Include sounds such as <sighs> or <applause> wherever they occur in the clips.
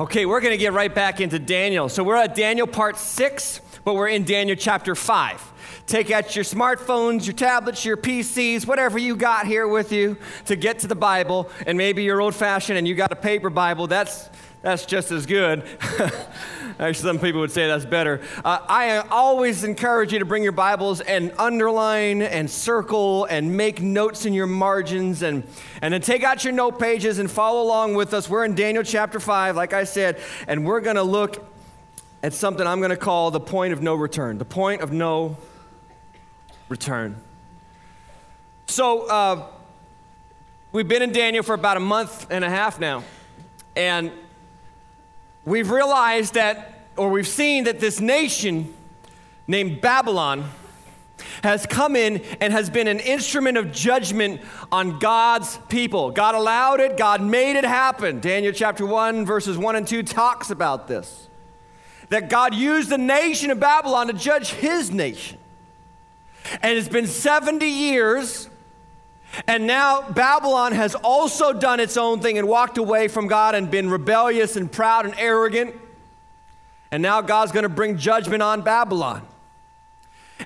Okay, we're going to get right back into Daniel. So we're at Daniel part six, but we're in Daniel chapter five. Take out your smartphones, your tablets, your PCs, whatever you got here with you to get to the Bible. And maybe you're old fashioned and you got a paper Bible. That's, that's just as good. <laughs> Actually, some people would say that's better. Uh, I always encourage you to bring your Bibles and underline and circle and make notes in your margins and, and then take out your note pages and follow along with us. We're in Daniel chapter 5, like I said, and we're going to look at something I'm going to call the point of no return. The point of no return. So, uh, we've been in Daniel for about a month and a half now, and we've realized that, or we've seen that this nation named Babylon has come in and has been an instrument of judgment on God's people. God allowed it, God made it happen. Daniel chapter 1, verses 1 and 2 talks about this. That God used the nation of Babylon to judge his nation. And it's been 70 years and now Babylon has also done its own thing and walked away from God and been rebellious and proud and arrogant. And now God's going to bring judgment on Babylon.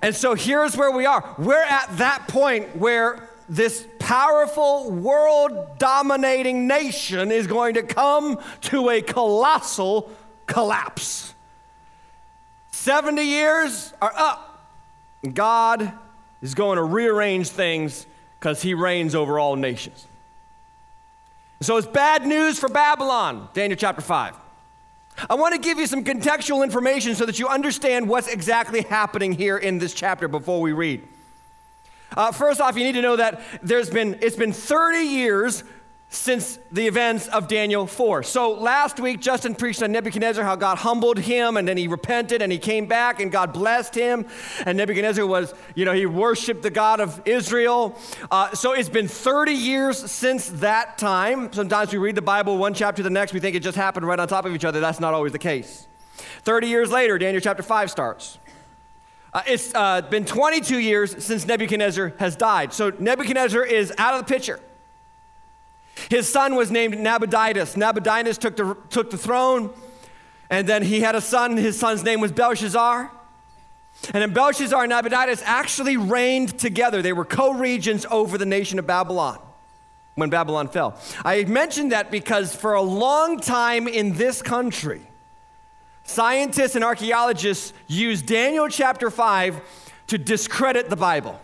And so here's where we are. We're at that point where this powerful, world dominating nation is going to come to a colossal collapse. 70 years are up. God is going to rearrange things because he reigns over all nations. So it's bad news for Babylon, Daniel chapter 5. I want to give you some contextual information so that you understand what's exactly happening here in this chapter before we read. Uh, first off, you need to know that there's been it's been 30 years since the events of Daniel 4. So last week, Justin preached on Nebuchadnezzar, how God humbled him and then he repented and he came back and God blessed him. And Nebuchadnezzar was, you know, he worshiped the God of Israel. Uh, so it's been 30 years since that time. Sometimes we read the Bible one chapter to the next, we think it just happened right on top of each other. That's not always the case. 30 years later, Daniel chapter 5 starts. Uh, it's uh, been 22 years since Nebuchadnezzar has died. So Nebuchadnezzar is out of the picture. His son was named Nabonidus. Nabonidus took the, took the throne, and then he had a son. His son's name was Belshazzar. And then Belshazzar and Nabonidus actually reigned together. They were co regents over the nation of Babylon when Babylon fell. I mentioned that because for a long time in this country, scientists and archaeologists used Daniel chapter 5 to discredit the Bible.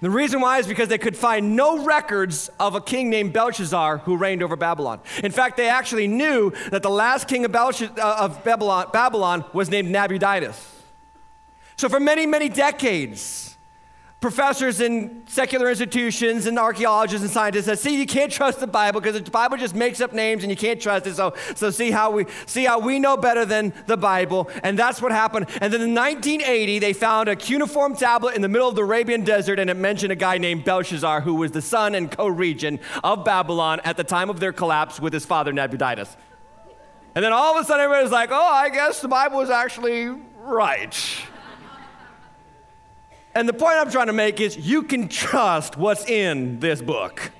The reason why is because they could find no records of a king named Belshazzar who reigned over Babylon. In fact, they actually knew that the last king of, uh, of Babylon, Babylon was named Nabonidus. So, for many, many decades, professors in secular institutions and archaeologists and scientists said, see, you can't trust the Bible because the Bible just makes up names and you can't trust it. So, so see how we see how we know better than the Bible. And that's what happened. And then in 1980, they found a cuneiform tablet in the middle of the Arabian desert, and it mentioned a guy named Belshazzar, who was the son and co-regent of Babylon at the time of their collapse with his father Nabonidus. And then all of a sudden, everybody's like, oh, I guess the Bible was actually right. And the point I'm trying to make is you can trust what's in this book.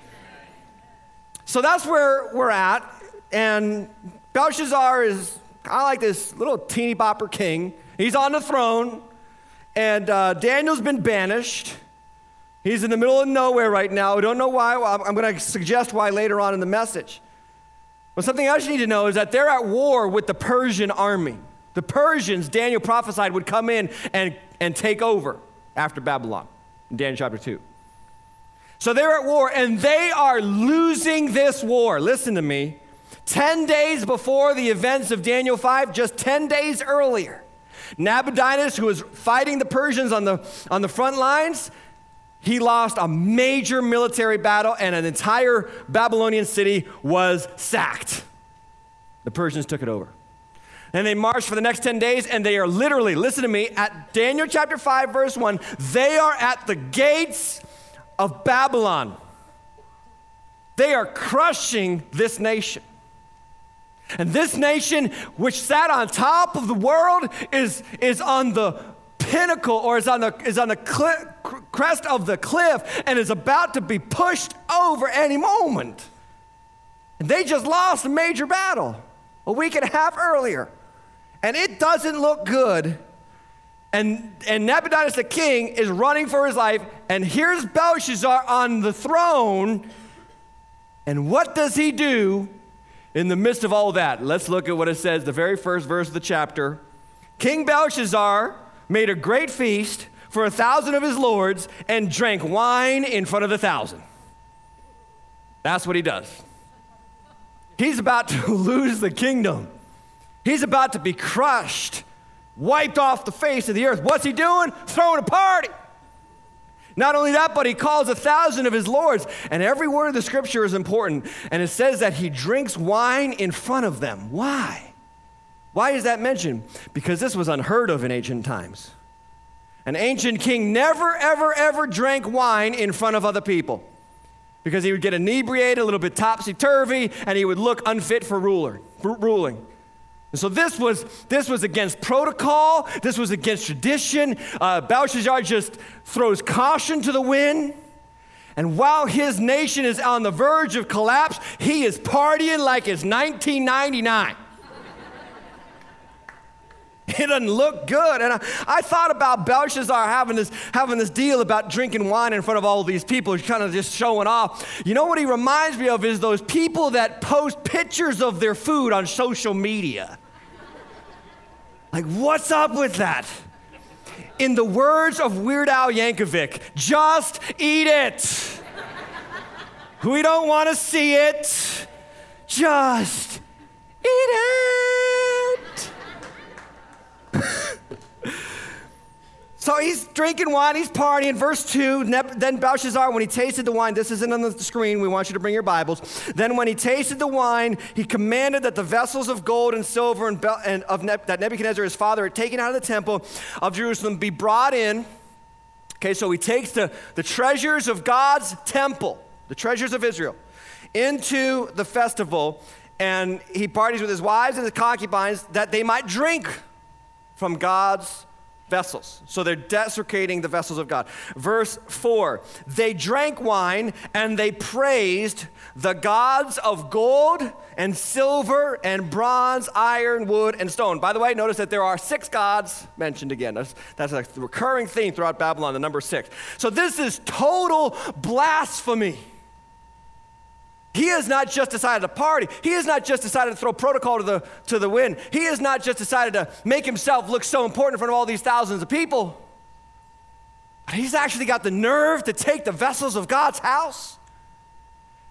So that's where we're at. And Belshazzar is kind of like this little teeny bopper king. He's on the throne, and uh, Daniel's been banished. He's in the middle of nowhere right now. We don't know why. I'm going to suggest why later on in the message. But something else you need to know is that they're at war with the Persian army. The Persians, Daniel prophesied, would come in and, and take over after Babylon in Daniel chapter 2. So they're at war and they are losing this war. Listen to me. 10 days before the events of Daniel 5, just 10 days earlier, Nabonidus, who was fighting the Persians on the, on the front lines, he lost a major military battle and an entire Babylonian city was sacked. The Persians took it over. And they march for the next 10 days, and they are literally, listen to me, at Daniel chapter 5, verse 1, they are at the gates of Babylon. They are crushing this nation. And this nation, which sat on top of the world, is, is on the pinnacle or is on the, is on the cl- crest of the cliff and is about to be pushed over any moment. And they just lost a major battle. a week and a half earlier. And it doesn't look good. And, and Nebuchadnezzar the king is running for his life, and here's Belshazzar on the throne. And what does he do in the midst of all that? Let's look at what it says, the very first verse of the chapter. King Belshazzar made a great feast for a thousand of his lords and drank wine in front of the thousand. That's what he does. He's about to <laughs> lose the kingdom. He's about to be crushed, wiped off the face of the earth. What's he doing? Throwing a party. Not only that, but he calls a thousand of his lords. And every word of the scripture is important. And it says that he drinks wine in front of them. Why? Why is that mentioned? Because this was unheard of in ancient times. An ancient king never, ever, ever drank wine in front of other people because he would get inebriated, a little bit topsy turvy, and he would look unfit for ruler, for ruling. And so this was, this was against protocol, this was against tradition. Uh, Belshazzar just throws caution to the wind. And while his nation is on the verge of collapse, he is partying like it's 1999. <laughs> It doesn't look good. And I, I, thought about Belshazzar having this, having this deal about drinking wine in front of all these people, kind of just showing off. You know what he reminds me of is those people that post pictures of their food on social media. Like, what's up with that? In the words of Weird Al Yankovic, just eat it. we don't want to see it. Just eat it. So he's drinking wine, he's partying. Verse 2 Then Belshazzar, when he tasted the wine, this isn't on the screen, we want you to bring your Bibles. Then, when he tasted the wine, he commanded that the vessels of gold and silver and, and of ne- that Nebuchadnezzar, his father, had taken out of the temple of Jerusalem be brought in. Okay, so he takes the, the treasures of God's temple, the treasures of Israel, into the festival, and he parties with his wives and his concubines that they might drink from God's vessels. So they're desecrating the vessels of God. Verse 4 They drank wine and they praised the gods of gold and silver and bronze, iron, wood, and stone. By the way, notice that there are six gods mentioned again. That's, that's a recurring theme throughout Babylon, the number six. So this is total blasphemy. He has not just decided to party. He has not just decided to throw protocol to the, to the wind. He has not just decided to make himself look so important in front of all these thousands of people. But he's actually got the nerve to take the vessels of God's house,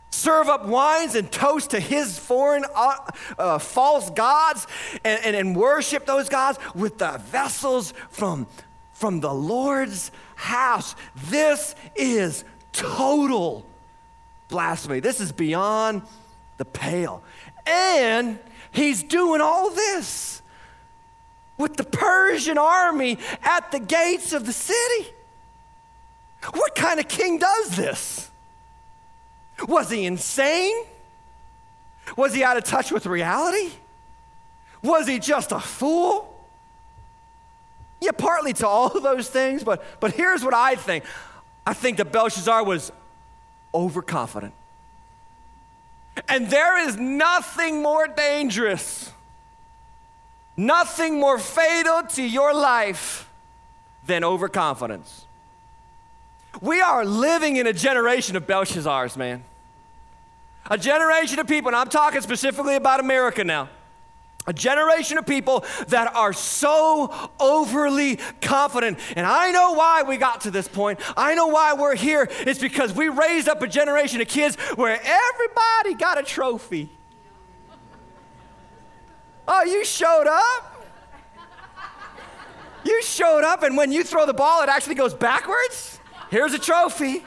serve up wines and toast to his foreign uh, uh, false gods, and, and, and worship those gods with the vessels from, from the Lord's house. This is total blasphemy. This is beyond the pale. And he's doing all this with the Persian army at the gates of the city. What kind of king does this? Was he insane? Was he out of touch with reality? Was he just a fool? Yeah, partly to all of those things, but, but here's what I think. I think that Belshazzar was overconfident. And there is nothing more dangerous, nothing more fatal to your life than overconfidence. We are living in a generation of Belshazzars, man. A generation of people, and I'm talking specifically about America now a generation of people that are so overly confident. And I know why we got to this point. I know why we're here. It's because we raised up a generation of kids where everybody got a trophy. Oh, you showed up? You showed up, and when you throw the ball, it actually goes backwards? Here's a trophy.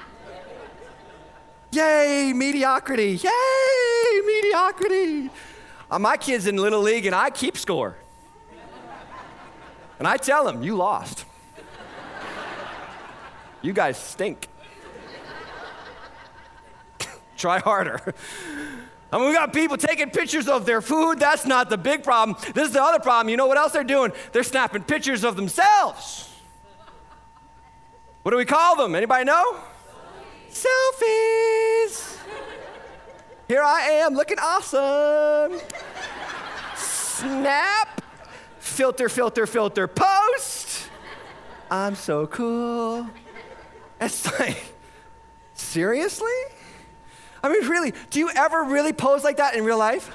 Yay, mediocrity. Yay, mediocrity. Uh, my kid's in Little League and I keep score. And I tell them, you lost. You guys stink. <laughs> Try harder. I mean, we got people taking pictures of their food. That's not the big problem. This is the other problem. You know what else they're doing? They're snapping pictures of themselves. What do we call them? Anybody know? Selfies. Here I am looking awesome. Snap. Filter, filter, filter, post. I'm so cool. It's like, seriously? I mean, really, do you ever really pose like that in real life?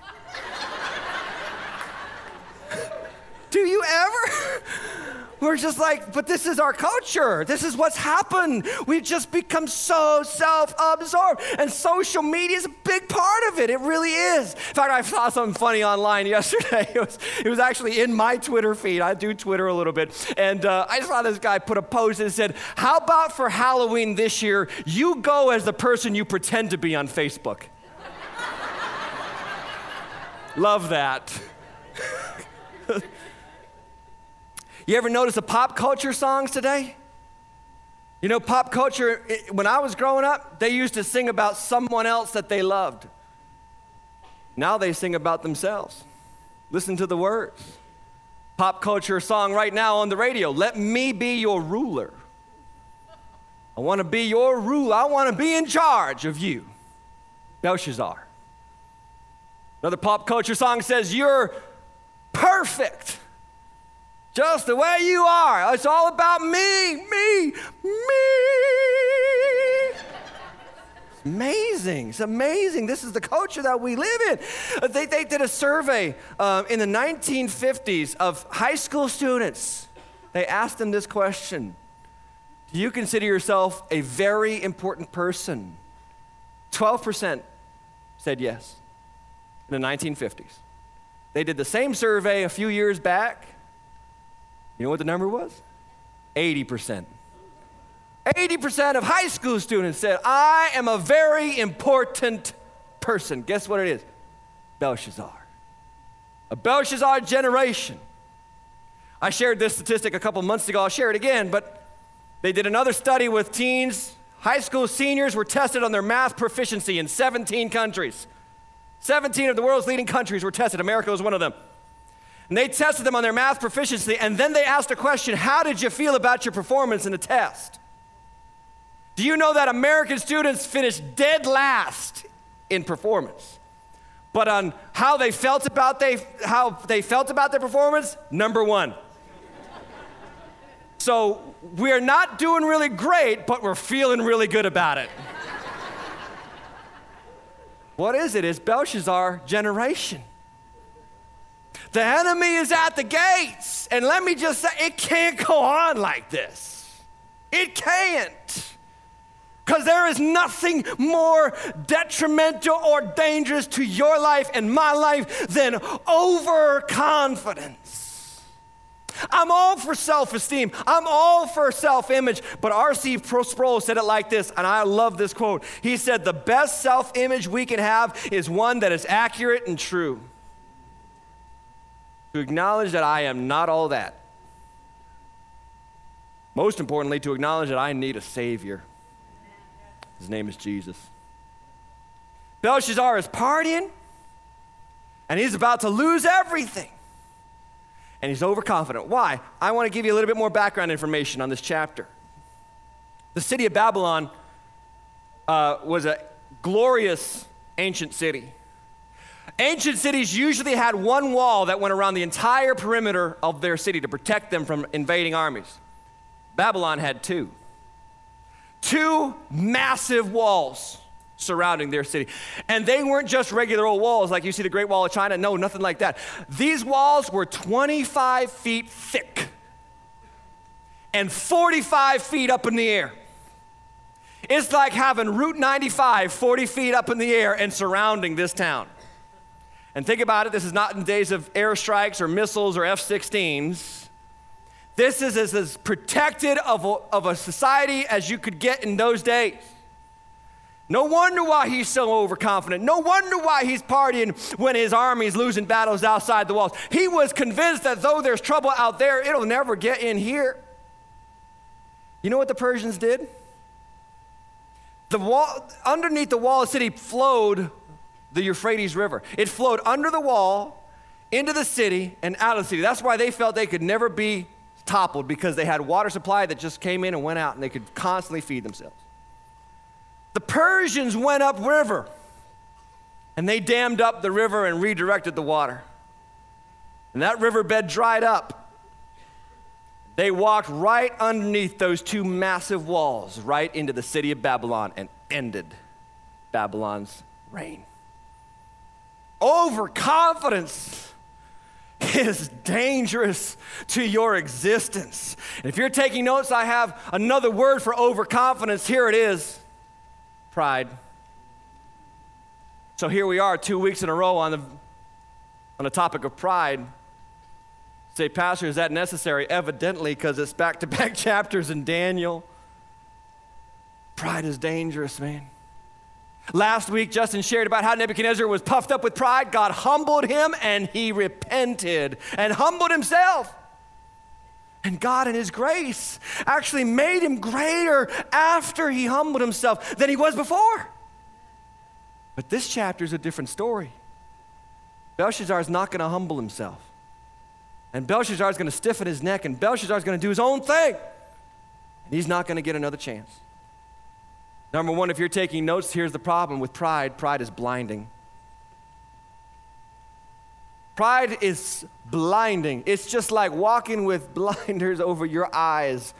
<laughs> do you ever? <laughs> We're just like, but this is our culture. This is what's happened. We've just become so self absorbed. And social media is a big part of it. It really is. In fact, I saw something funny online <laughs> yesterday. It was, it was actually in my Twitter feed. I do Twitter a little bit. And uh, I saw this guy put a post and said, How about for Halloween this year, you go as the person you pretend to be on Facebook? <laughs> Love that. <laughs> You ever notice the pop culture songs today? You know, pop culture, when I was growing up, they used to sing about someone else that they loved. Now they sing about themselves. Listen to the words. Pop culture song right now on the radio Let me be your ruler. I want to be your ruler. I want to be in charge of you. Belshazzar. Another pop culture song says, You're perfect just the way you are. It's all about me, me, me. It's amazing. It's amazing. This is the culture that we live in. Uh, they, they did a survey um, in the 1950s of high school students. They asked them this question Do you consider yourself a very important person? 12% said yes in the 1950s. They did the same survey a few years back. You know what the number was? 80%. 80% of high school students said, I am a very important person. Guess what it is? Belshazzar. A Belshazzar generation. I shared this statistic a couple months ago. I'll share it again, but they did another study with teens. High school seniors were tested on their math proficiency in 17 countries. 17 of the world's leading countries were tested. America was one of them. And they tested them on their math proficiency, and then they asked a question How did you feel about your performance in the test? Do you know that American students finished dead last in performance? But on how they felt about they how they felt about their performance, number one. So we're not doing really great, but we're feeling really good about it. what is it? It's Belshazzar generation. The enemy is at the gates. And let me just say, it can't go on like this. It can't. Because there is nothing more detrimental or dangerous to your life and my life than overconfidence. I'm all for self esteem. I'm all for self image. But R.C. Sproul said it like this, and I love this quote. He said, The best self image we can have is one that is accurate and true to acknowledge that I am not all that. Most importantly, to acknowledge that I need a Savior. His name is Jesus. Belshazzar is partying, and he's about to lose everything. And he's overconfident. Why? I want to give you a little bit more background information on this chapter. The city of Babylon uh, was a glorious ancient city. Ancient cities usually had one wall that went around the entire perimeter of their city to protect them from invading armies. Babylon had two. Two massive walls surrounding their city. And they weren't just regular old walls like you see the Great Wall of China. No, nothing like that. These walls were 25 feet thick and 45 feet up in the air. It's like having Route 95 40 feet up in the air and surrounding this town. And think about it, this is not in days of airstrikes or missiles or F 16s. This is as, as protected of a, of a society as you could get in those days. No wonder why he's so overconfident. No wonder why he's partying when his army's losing battles outside the walls. He was convinced that though there's trouble out there, it'll never get in here. You know what the Persians did? The wall, underneath the wall of the city flowed the Euphrates River. It flowed under the wall, into the city, and out of the city. That's why they felt they could never be toppled because they had water supply that just came in and went out and they could constantly feed themselves. The Persians went upriver and they dammed up the river and redirected the water. and that riverbed dried up. They walked right underneath those two massive walls, right into the city of Babylon, and ended Babylon's reign. Overconfidence is dangerous to your existence. And if you're taking notes, I have another word for overconfidence. Here it is pride. So here we are, two weeks in a row on the, on the topic of pride. Say, Pastor, is that necessary? Evidently, because it's back to <laughs> back chapters in Daniel. Pride is dangerous, man. Last week, Justin shared about how Nebuchadnezzar was puffed up with pride. God humbled him and he repented and humbled himself. And God, in His grace, actually made him greater after he humbled himself than he was before. But this chapter is a different story. Belshazzar is not going to humble himself. And Belshazzar is going to stiffen his neck, and Belshazzar is going to do his own thing. And he's not going to get another chance. Number one, if you're taking notes, here's the problem with pride pride is blinding. Pride is blinding. It's just like walking with <laughs> blinders over your eyes.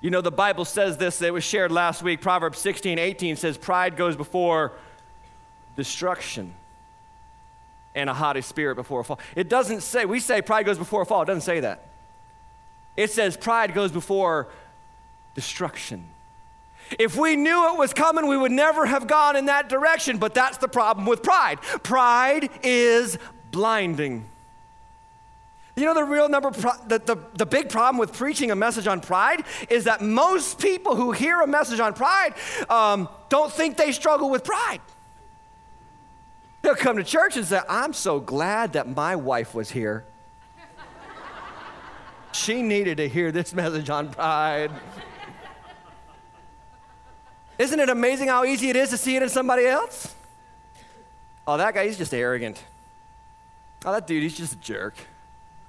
You know, the Bible says this, it was shared last week. Proverbs 16, 18 says, Pride goes before destruction and a haughty spirit before a fall. It doesn't say, we say pride goes before a fall. It doesn't say that. It says pride goes before destruction. If we knew it was coming, we would never have gone in that direction. But that's the problem with pride. Pride is blinding. You know, the real number, the, the, the big problem with preaching a message on pride is that most people who hear a message on pride um, don't think they struggle with pride. They'll come to church and say, I'm so glad that my wife was here. she needed to hear this message on pride. Isn't it amazing how easy it is to see it in somebody else? Oh, that guy, he's just arrogant. Oh, that dude, he's just a jerk.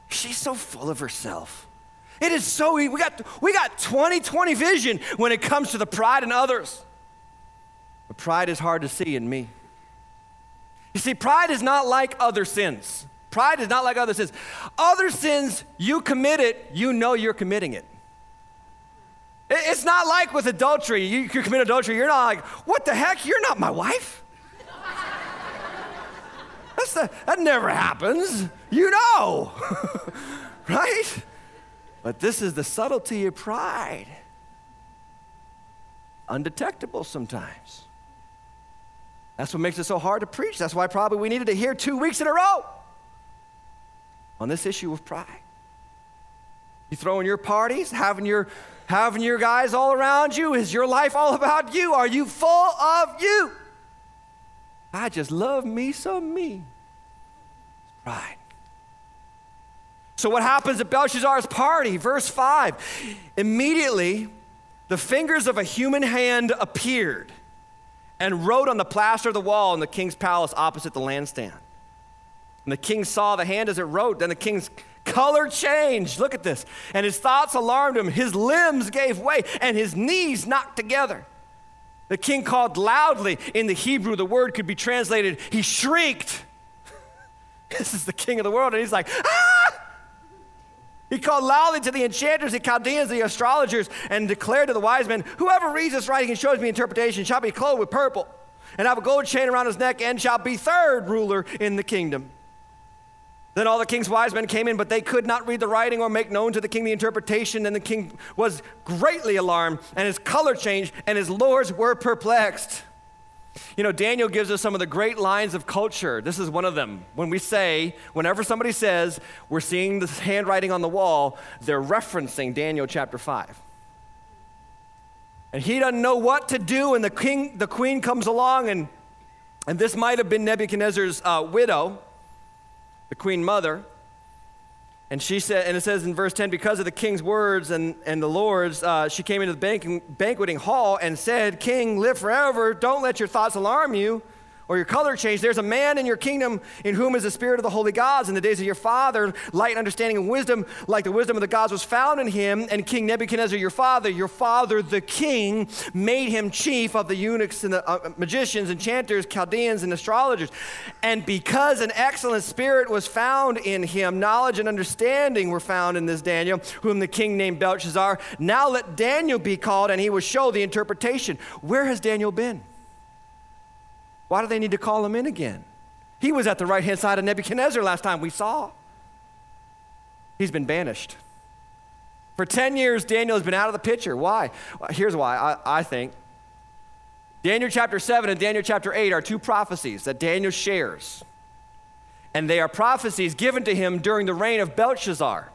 She's so full of herself. It is so easy. We got, we got 20 20 vision when it comes to the pride in others. But pride is hard to see in me. You see, pride is not like other sins. Pride is not like other sins. Other sins, you commit it, you know you're committing it. It's not like with adultery. You, you commit adultery, you're not like, what the heck? You're not my wife. That's the, that never happens. You know, <laughs> right? But this is the subtlety of pride. Undetectable sometimes. That's what makes it so hard to preach. That's why probably we needed to hear two weeks in a row on this issue of pride. You throwing your parties, having your having your guys all around you? Is your life all about you? Are you full of you? I just love me some me. Pride. So, what happens at Belshazzar's party? Verse 5 Immediately, the fingers of a human hand appeared and wrote on the plaster of the wall in the king's palace opposite the lampstand. And the king saw the hand as it wrote. Then the king's color changed. Look at this. And his thoughts alarmed him. His limbs gave way and his knees knocked together. The king called loudly. In the Hebrew, the word could be translated, he shrieked. <laughs> this is the king of the world. And he's like, ah! He called loudly to the enchanters, the Chaldeans, the astrologers, and declared to the wise men, Whoever reads this writing and shows me interpretation shall be clothed with purple, and have a gold chain around his neck, and shall be third ruler in the kingdom. Then all the king's wise men came in, but they could not read the writing or make known to the king the interpretation. And the king was greatly alarmed, and his color changed, and his lords were perplexed. You know, Daniel gives us some of the great lines of culture. This is one of them. When we say, whenever somebody says, we're seeing the handwriting on the wall, they're referencing Daniel chapter 5. And he doesn't know what to do, and the king, the queen comes along, and, and this might have been Nebuchadnezzar's uh, widow the queen mother. And she said, and it says in verse 10, because of the king's words and, and the Lord's, uh, she came into the banqueting hall and said, King, live forever. Don't let your thoughts alarm you. Or your color changed. There's a man in your kingdom in whom is the spirit of the holy gods. In the days of your father, light and understanding and wisdom, like the wisdom of the gods, was found in him. And King Nebuchadnezzar, your father, your father, the king, made him chief of the eunuchs and the uh, magicians, enchanters, Chaldeans, and astrologers. And because an excellent spirit was found in him, knowledge and understanding were found in this Daniel, whom the king named Belshazzar. Now let Daniel be called, and he will show the interpretation. Where has Daniel been? Why do they need to call him in again? He was at the right hand side of Nebuchadnezzar last time we saw. He's been banished. For 10 years, Daniel has been out of the picture. Why? Here's why I, I think. Daniel chapter 7 and Daniel chapter 8 are two prophecies that Daniel shares. And they are prophecies given to him during the reign of Belshazzar.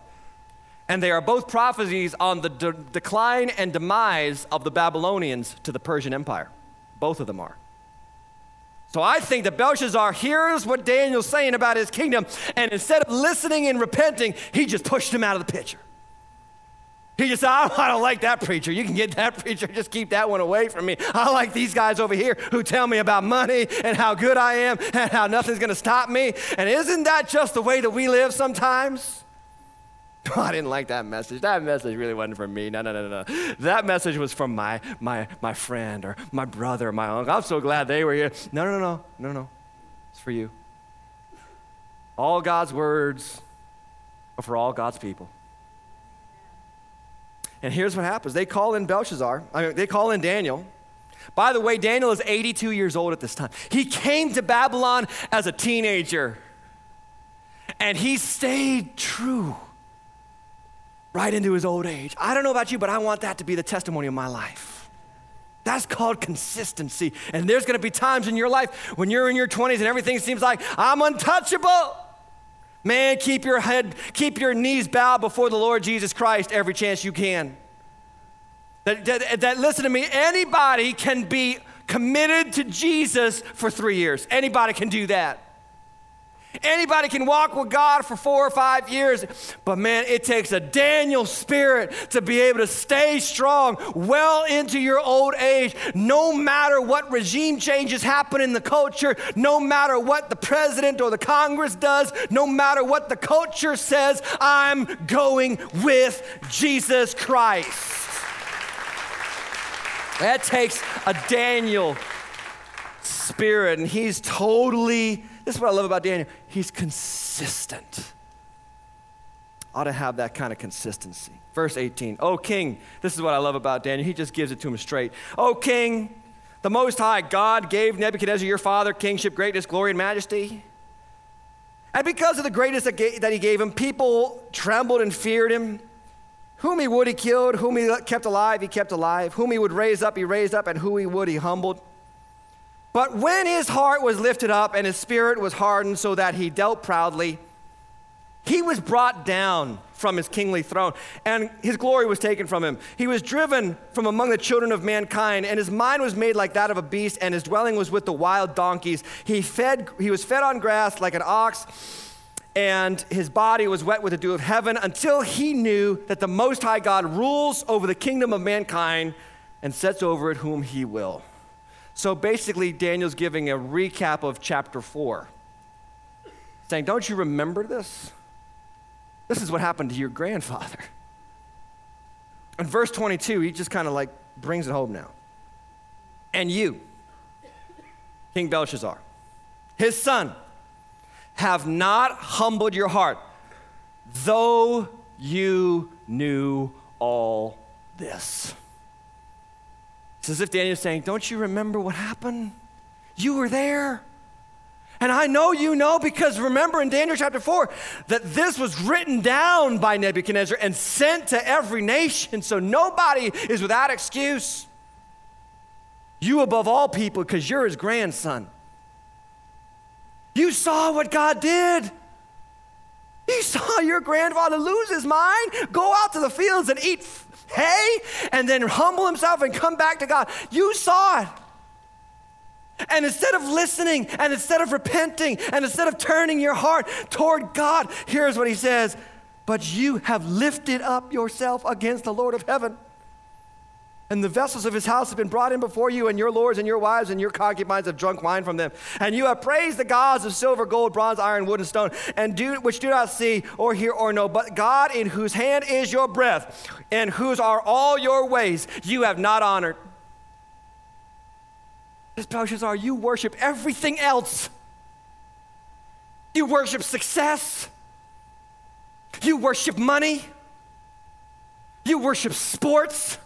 And they are both prophecies on the de- decline and demise of the Babylonians to the Persian Empire. Both of them are. So I think that Belshazzar hears what Daniel's saying about his kingdom, and instead of listening and repenting, he just pushed him out of the picture. He just said, I don't like that preacher. You can get that <laughs> preacher. Just keep that one away from me. I like these guys over here who tell me about money and how good I am and how nothing's going to stop me. And isn't that just the way that we live sometimes? <laughs> I didn't like that message. That message really wasn't from me. No, no, no, no. That message was from my, my, my friend or my brother or my uncle. I'm so glad they were here. No, no, no, no, no. It's for you. All God's words are for all God's people. And here's what happens they call in Belshazzar, I mean, they call in Daniel. By the way, Daniel is 82 years old at this time. He came to Babylon as a teenager, and he stayed true right into his old age. I don't know about you, but I want that to be the testimony of my life. That's called consistency. And there's gonna be times in your life when you're in your 20s and everything seems like I'm untouchable. Man, keep your head, keep your knees bowed before the Lord Jesus Christ every chance you can. That, that, that, listen to me, anybody can be committed to Jesus for three years. Anybody can do that. Anybody can walk with God for four or five years, but man, it takes a Daniel spirit to be able to stay strong well into your old age, no matter what regime changes happen in the culture, no matter what the president or the Congress does, no matter what the culture says, I'm going with Jesus Christ. That takes a Daniel spirit, and he's totally this is what I love about Daniel. He's consistent. Ought to have that kind of consistency. Verse 18. Oh, King, this is what I love about Daniel. He just gives it to him straight. Oh, King, the Most High God gave Nebuchadnezzar your father kingship, greatness, glory, and majesty. And because of the greatness that, that he gave him, people trembled and feared him. Whom he would, he killed. Whom he kept alive, he kept alive. Whom he would raise up, he raised up. And who he would, he humbled. But when his heart was lifted up and his spirit was hardened so that he dealt proudly, he was brought down from his kingly throne, and his glory was taken from him. He was driven from among the children of mankind, and his mind was made like that of a beast, and his dwelling was with the wild donkeys. He, fed, he was fed on grass like an ox, and his body was wet with the dew of heaven until he knew that the Most High God rules over the kingdom of mankind and sets over it whom he will. So basically, Daniel's giving a recap of chapter 4, saying, Don't you remember this? This is what happened to your grandfather. In verse 22, he just kind of like brings it home now. And you, King Belshazzar, his son, have not humbled your heart, though you knew all this. It's as if Daniel's saying, Don't you remember what happened? You were there. And I know you know because remember in Daniel chapter 4 that this was written down by Nebuchadnezzar and sent to every nation, so nobody is without excuse. You above all people because you're his grandson. You saw what God did. You saw your grandfather lose his mind, go out to the fields and eat hay and then humble himself and come back to God. You saw it. And instead of listening and instead of repenting and instead of turning your heart toward God, here's what he says But you have lifted up yourself against the Lord of heaven. And the vessels of his house have been brought in before you, and your lords and your wives and your concubines have drunk wine from them. And you have praised the gods of silver, gold, bronze, iron, wood, and stone, and do, which do not see or hear or know, but God in whose hand is your breath, and whose are all your ways, you have not honored. His are you worship everything else. You worship success. You worship money. You worship sports.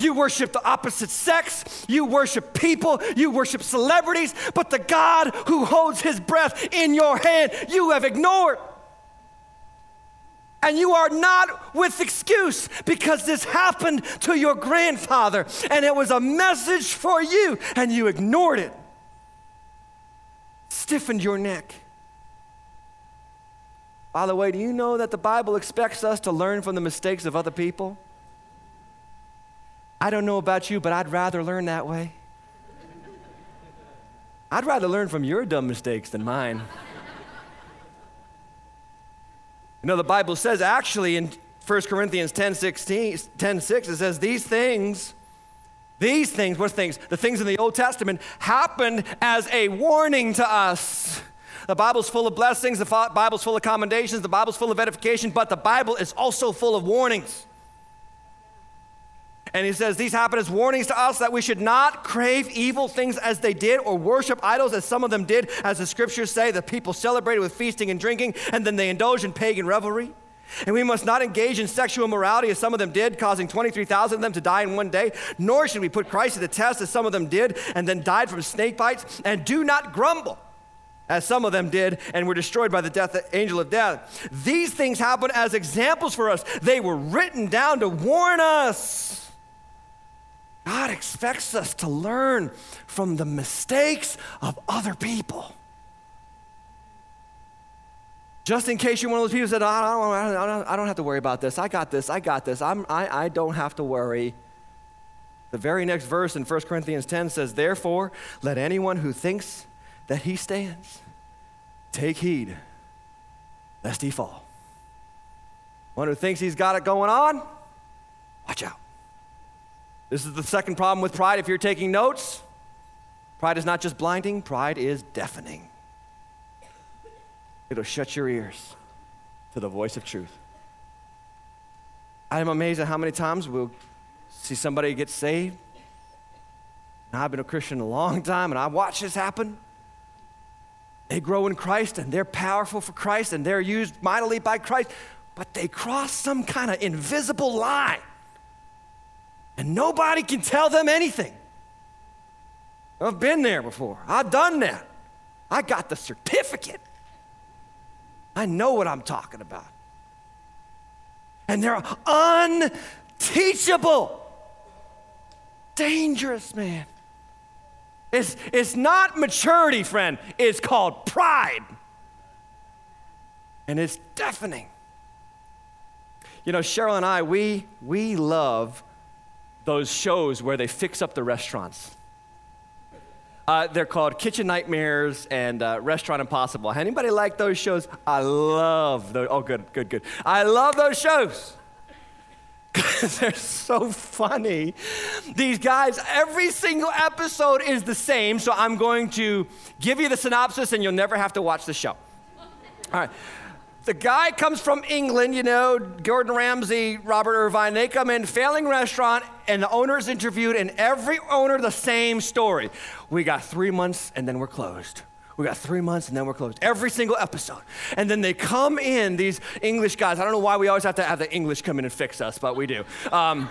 You worship the opposite sex. You worship people. You worship celebrities. But the God who holds his breath in your hand, you have ignored. And you are not with excuse because this happened to your grandfather and it was a message for you and you ignored it. Stiffened your neck. By the way, do you know that the Bible expects us to learn from the mistakes of other people? I don't know about you, but I'd rather learn that way. I'd rather learn from your dumb mistakes than mine. You know, the Bible says actually in 1 Corinthians 10, 16, 10 6, it says, These things, these things, what things? The things in the Old Testament happened as a warning to us. The Bible's full of blessings, the Bible's full of commendations, the Bible's full of edification, but the Bible is also full of warnings. And he says, These happen as warnings to us that we should not crave evil things as they did or worship idols as some of them did, as the scriptures say, the people celebrated with feasting and drinking, and then they indulged in pagan revelry. And we must not engage in sexual immorality as some of them did, causing 23,000 of them to die in one day. Nor should we put Christ to the test as some of them did and then died from snake bites. And do not grumble as some of them did and were destroyed by the death angel of death. These things happen as examples for us. They were written down to warn us. God expects us to learn from the mistakes of other people. Just in case you're one of those people who said, I don't, I don't, I don't have to worry about this. I got this. I got this. I'm, I, I don't have to worry. The very next verse in 1 Corinthians 10 says, Therefore, let anyone who thinks that he stands take heed lest he fall. One who thinks he's got it going on, watch out. This is the second problem with pride. If you're taking notes, pride is not just blinding, pride is deafening. It'll shut your ears to the voice of truth. I am amazed at how many times we'll see somebody get saved. Now, I've been a Christian a long time and I watch this happen. They grow in Christ and they're powerful for Christ and they're used mightily by Christ, but they cross some kind of invisible line and nobody can tell them anything. I've been there before, I've done that. I got the certificate. I know what I'm talking about. And they're unteachable. Dangerous, man. It's, it's not maturity, friend. It's called pride. And it's deafening. You know, Cheryl and I, we, we love those shows where they fix up the restaurants. Uh, they're called Kitchen Nightmares and uh, Restaurant Impossible. Anybody like those shows? I love those. Oh, good, good, good. I love those shows <laughs> because they're so funny. These guys, every single episode is the same, so I'm going to give you the synopsis and you'll never have to watch the show. All right. The guy comes from England, you know, Gordon Ramsay, Robert Irvine. They come in, failing restaurant, and the owner is interviewed, and every owner the same story. We got three months and then we're closed. We got three months and then we're closed. Every single episode. And then they come in, these English guys. I don't know why we always have to have the English come in and fix us, but we do. Um,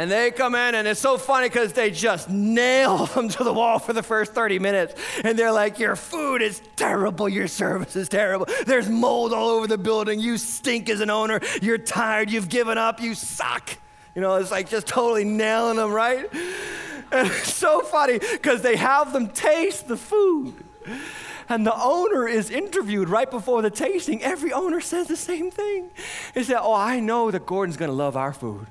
and they come in, and it's so funny because they just nail <laughs> them to the wall for the first 30 minutes. And they're like, Your food is terrible. Your service is terrible. There's mold all over the building. You stink as an owner. You're tired. You've given up. You suck. You know, it's like just totally nailing them, right? <laughs> And it's so funny because they have them taste the food. And the owner is interviewed right before the tasting. Every owner says the same thing. He said, Oh, I know that Gordon's going to love our food.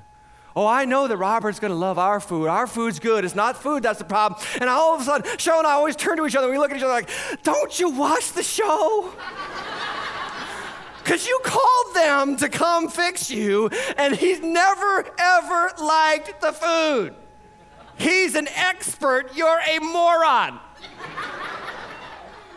Oh, I know that Robert's going to love our food. Our food's good. It's not food that's the problem. And all of a sudden, Cheryl and I always turn to each other we look at each other like, don't you watch the show? <laughs> because you called them to come fix you, and he's never, ever liked the food. He's an expert, you're a moron.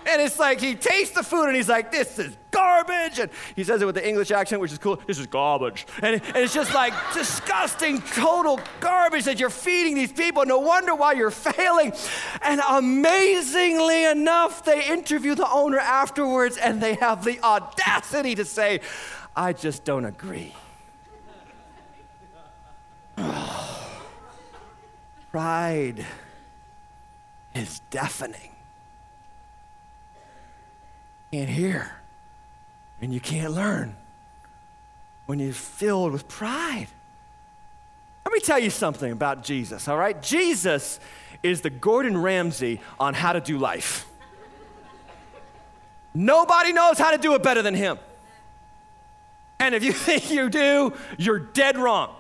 And it's like he tastes the food and he's like, this is garbage. And he says it with the English accent, which is cool. This is garbage. And, and it's just like <laughs> disgusting, total garbage that you're feeding these people. No wonder why you're failing. And amazingly enough, they interview the owner afterwards and they have the audacity to say, I just don't agree. <sighs> Pride is deafening can't hear and you can't learn when you're filled with pride. Let me tell you something about Jesus, all right? Jesus is the Gordon Ramsay on how to do life. Nobody knows how to do it better than him. And if you <laughs> think you do, you're dead wrong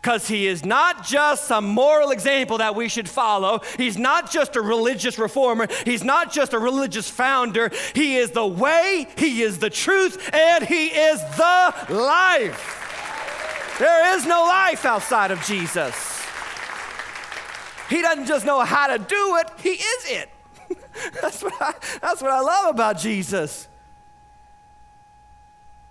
because he is not just some moral example that we should follow. He's not just a religious reformer. He's not just a religious founder. He is the way, he is the truth, and he is the life. There is no life outside of Jesus. He doesn't just know how to do it, he is it. <laughs> that's, what I, that's what I love about Jesus.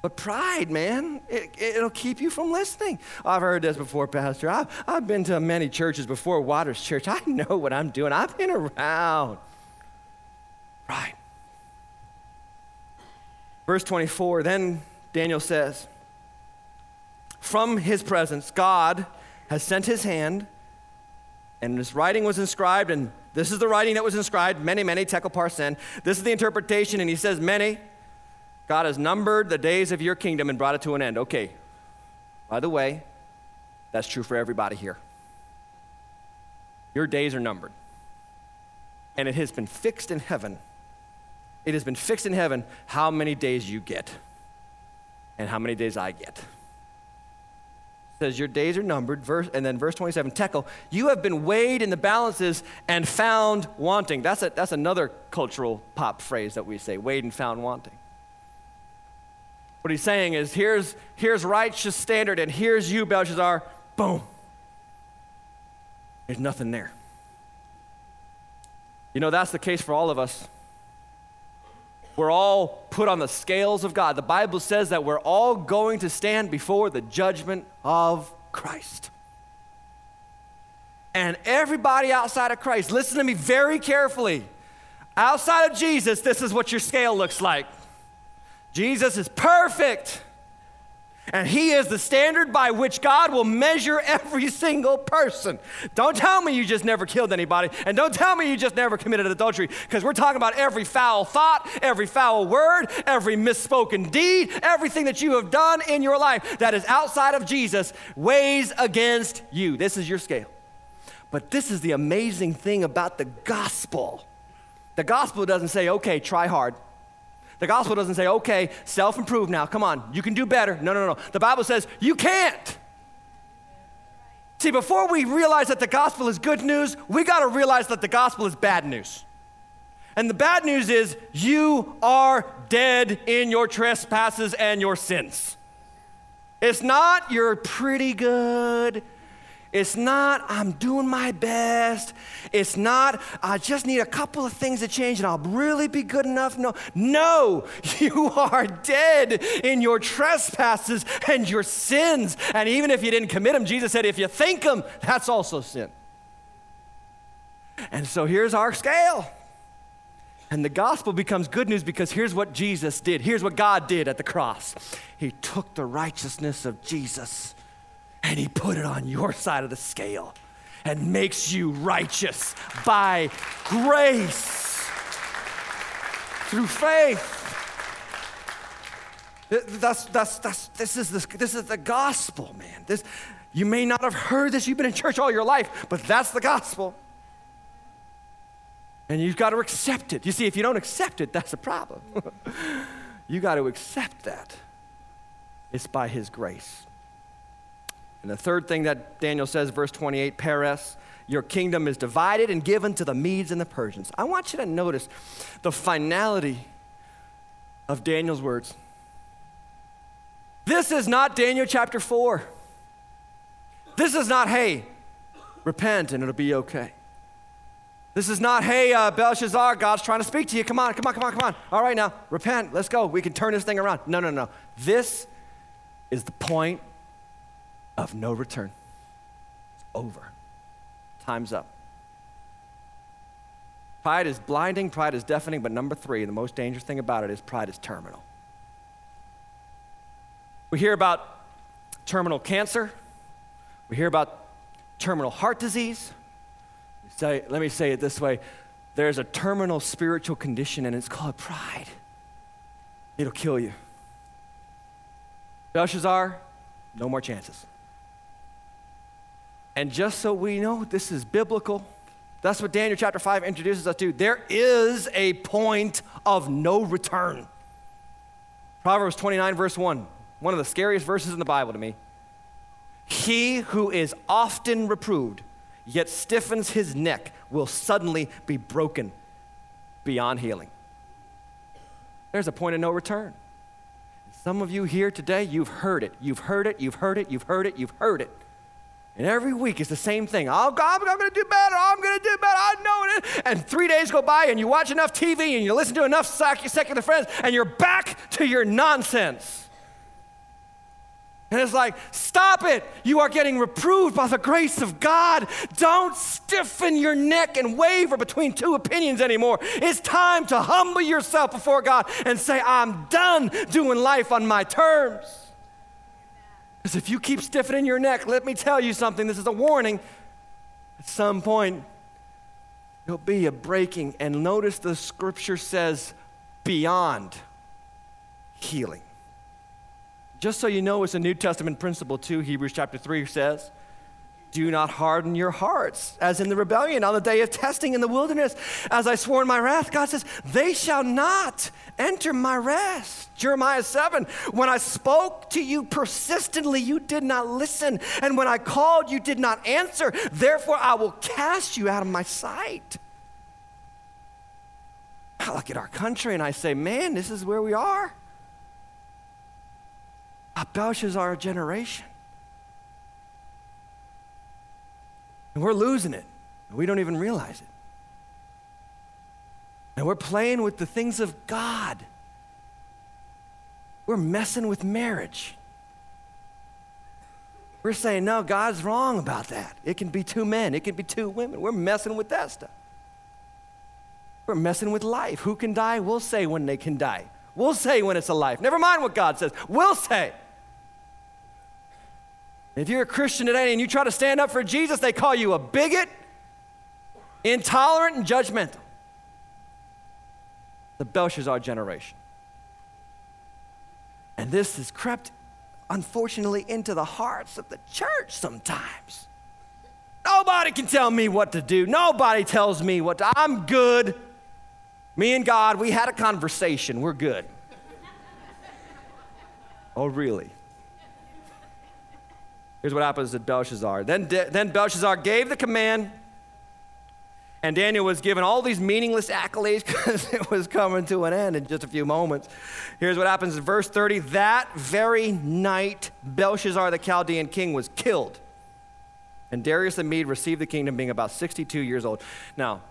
But pride, man, it, will keep you from listening. I've heard this before, Pastor. I've, I've been to many churches before Waters Church. I know what I'm doing, I've been around. Right. Verse 24, then Daniel says, From his presence, God has sent his hand, and this writing was inscribed, and this is the writing that was inscribed, mene, mene, tekel parsin. This is the interpretation, and he says, Mene. God has numbered the days of your kingdom and brought it to an end. Okay, by the way, that's true for everybody here. Your days are numbered. And it has been fixed in heaven. It has been fixed in heaven how many days you get and how many days I get. It says your days are numbered, verse, and then verse 27, tekel, you have been weighed in the balances and found wanting. That's, a, that's another cultural pop phrase that we say, weighed and found wanting. What he's saying is here's, here's righteous standard, and here's you, Belshazzar. Boom. There's nothing there. You know, that's the case for all of us. We're all put on the scales of God. The Bible says that we're all going to stand before the judgment of Christ. And everybody outside of Christ, listen to me very carefully. Outside of Jesus, this is what your scale looks like. Jesus is perfect. And he is the standard by which God will measure every <laughs> single person. Don't tell me you just never killed anybody, and don't tell me you just never committed adultery, because we're talking about every foul thought, every foul word, every misspoken deed, everything that you have done in your life that is outside of Jesus weighs against you. This is your scale. But this is the amazing thing about the gospel. The gospel doesn't say, okay, try hard. The gospel doesn't say, okay, self improve now, come on, you can do better. No, no, no. The Bible says, you can't. See, before we realize that the gospel is good news, we got to realize that the gospel is bad news. And the bad news is, you are dead in your trespasses and your sins. It's not you're pretty good. It's not, I'm doing my best. It's not, I just need a couple of things to change and I'll really be good enough. No, no, <laughs> you are dead in your trespasses and your sins. And even if you didn't commit them, Jesus said, if you think them, that's also sin. And so here's our scale. And the gospel becomes good news because here's what Jesus did. Here's what God did at the cross. He took the righteousness of Jesus and he put it on your side of the scale and makes you righteous by grace through faith. That's, that's, that's, this, is the, this is the gospel, man. This, you may not have heard this, you've been in church all your life, but that's the gospel. And you've got to accept it. You see, if you don't accept it, that's a problem. <laughs> you got to accept that. It's by His grace. And the third thing that Daniel says, verse 28, Peres, your kingdom is divided and given to the Medes and the Persians. I want you to notice the finality of Daniel's words. This is not Daniel chapter 4. This is not, hey, repent and it'll be okay. This is not, hey, uh, Belshazzar, God's trying to speak to you. Come on, come on, come on, come on. All right, now, repent. Let's go. We can turn this thing around. No, no, no. This is the point of no return. It's over. Time's up. Pride is blinding, pride is deafening, but number three, the most dangerous thing about it is pride is terminal. We hear about terminal cancer, we hear about terminal heart disease, let me say it this way there's a terminal spiritual condition, and it's called pride. It'll kill you. Belshazzar, no more chances. And just so we know, this is biblical. That's what Daniel chapter 5 introduces us to. There is a point of no return. Proverbs 29, verse 1, one of the scariest verses in the Bible to me. He who is often reproved yet stiffens his neck, will suddenly be broken beyond healing. There's a point of no return. Some of you here today, you've heard it. You've heard it, you've heard it, you've heard it, you've heard it. And every week it's the same thing. Oh, God, I'm going to do better. Oh, I'm going to do better. I know it. And three days go by, and you watch enough TV, and you listen to enough secular friends, and you're back to your nonsense. And it's like, stop it. You are getting reproved by the grace of God. Don't stiffen your neck and waver between two opinions anymore. It's time to humble yourself before God and say, I'm done doing life on my terms. Because if you keep stiffening your neck, let me tell you something. This is a warning. At some point, there'll be a breaking. And notice the scripture says, beyond healing. Just so you know, it's a New Testament principle too. Hebrews chapter 3 says, Do not harden your hearts, as in the rebellion on the day of testing in the wilderness. As I swore in my wrath, God says, They shall not enter my rest. Jeremiah 7, when I spoke to you persistently, you did not listen. And when I called, you did not answer. Therefore, I will cast you out of my sight. I look at our country and I say, Man, this is where we are a Belshazzar generation. And we're losing it. And we don't even realize it. And we're playing with the things of God. We're messing with marriage. We're saying, no, God's wrong about that. It can be two men, it can be two women. We're messing with that stuff. We're messing with life. Who can die? We'll say when they can die. We'll say when it's a life. Never mind what God says. We'll say. If you're a Christian today and you try to stand up for Jesus, they call you a bigot, intolerant, and judgmental. The Belshazzar generation. And this has crept, unfortunately, into the hearts of the church sometimes. Nobody can tell me what to do. Nobody tells me what to. I'm good. Me and God, we had a conversation. We're good. oh, really? Here's what happens to Belshazzar. Then, then Belshazzar gave the command, and Daniel was given all these meaningless accolades <laughs> because it was coming to an end in just a few moments. Here's what happens in verse 30 That very night, Belshazzar the Chaldean king was killed, and Darius the Mede received the kingdom, being about 62 years old. Now,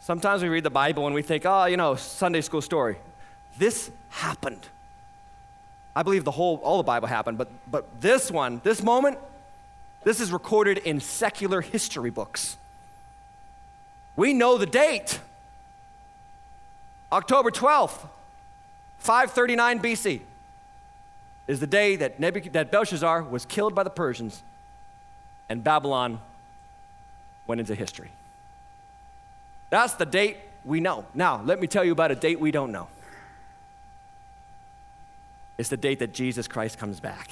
sometimes we read the Bible and we think, oh, you know, Sunday school story. This happened. I believe the whole, all the Bible happened, but, but this one, this moment, this is recorded in secular history books. We know the date October 12th, 539 BC, is the day that, Nebuch- that Belshazzar was killed by the Persians and Babylon went into history. That's the date we know. Now, let me tell you about a date we don't know. It's the date that Jesus Christ comes back.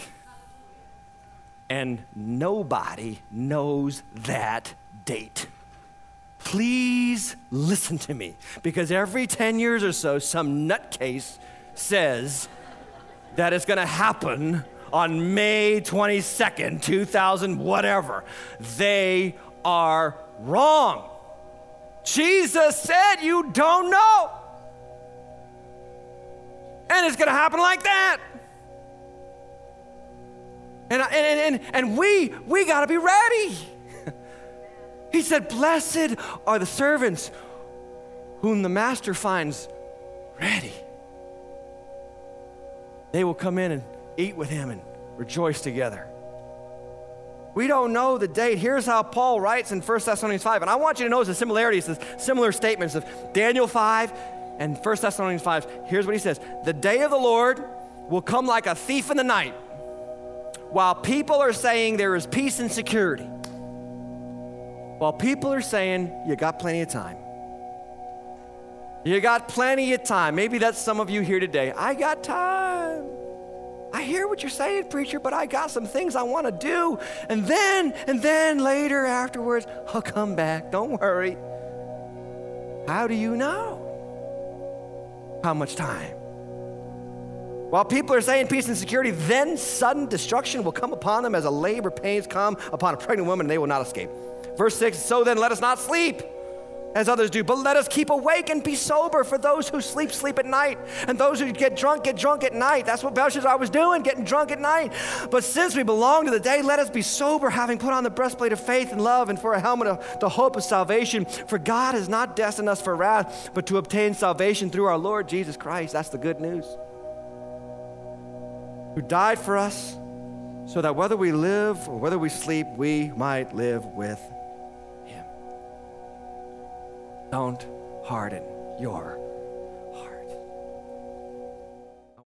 And nobody knows that date. Please listen to me because every 10 years or so, some nutcase says that it's going to happen on May 22nd, 2000, whatever. They are wrong. Jesus said, You don't know. And it's going to happen like that. And, and, and, and we, we got to be ready. <laughs> he said, Blessed are the servants whom the master finds ready. They will come in and eat with him and rejoice together. We don't know the date. Here's how Paul writes in 1 Thessalonians 5. And I want you to notice the similarities, the similar statements of Daniel 5 and 1 Thessalonians 5. Here's what he says The day of the Lord will come like a thief in the night, while people are saying there is peace and security. While people are saying you got plenty of time. You got plenty of time. Maybe that's some of you here today. I got time. I hear what you're saying, preacher, but I got some things I want to do. And then, and then later afterwards, I'll come back. Don't worry. How do you know how much time? While people are saying peace and security, then sudden destruction will come upon them as a labor pains come upon a pregnant woman, and they will not escape. Verse 6 So then let us not sleep as others do, but let us keep awake and be sober. For those who sleep, sleep at night, and those who get drunk, get drunk at night. That's what Belshazzar was doing, getting drunk at night. But since we belong to the day, let us be sober, having put on the breastplate of faith and love, and for a helmet of the hope of salvation. For God has not destined us for wrath, but to obtain salvation through our Lord Jesus Christ. That's the good news. Who died for us, so that whether we live or whether we sleep, we might live with don't harden your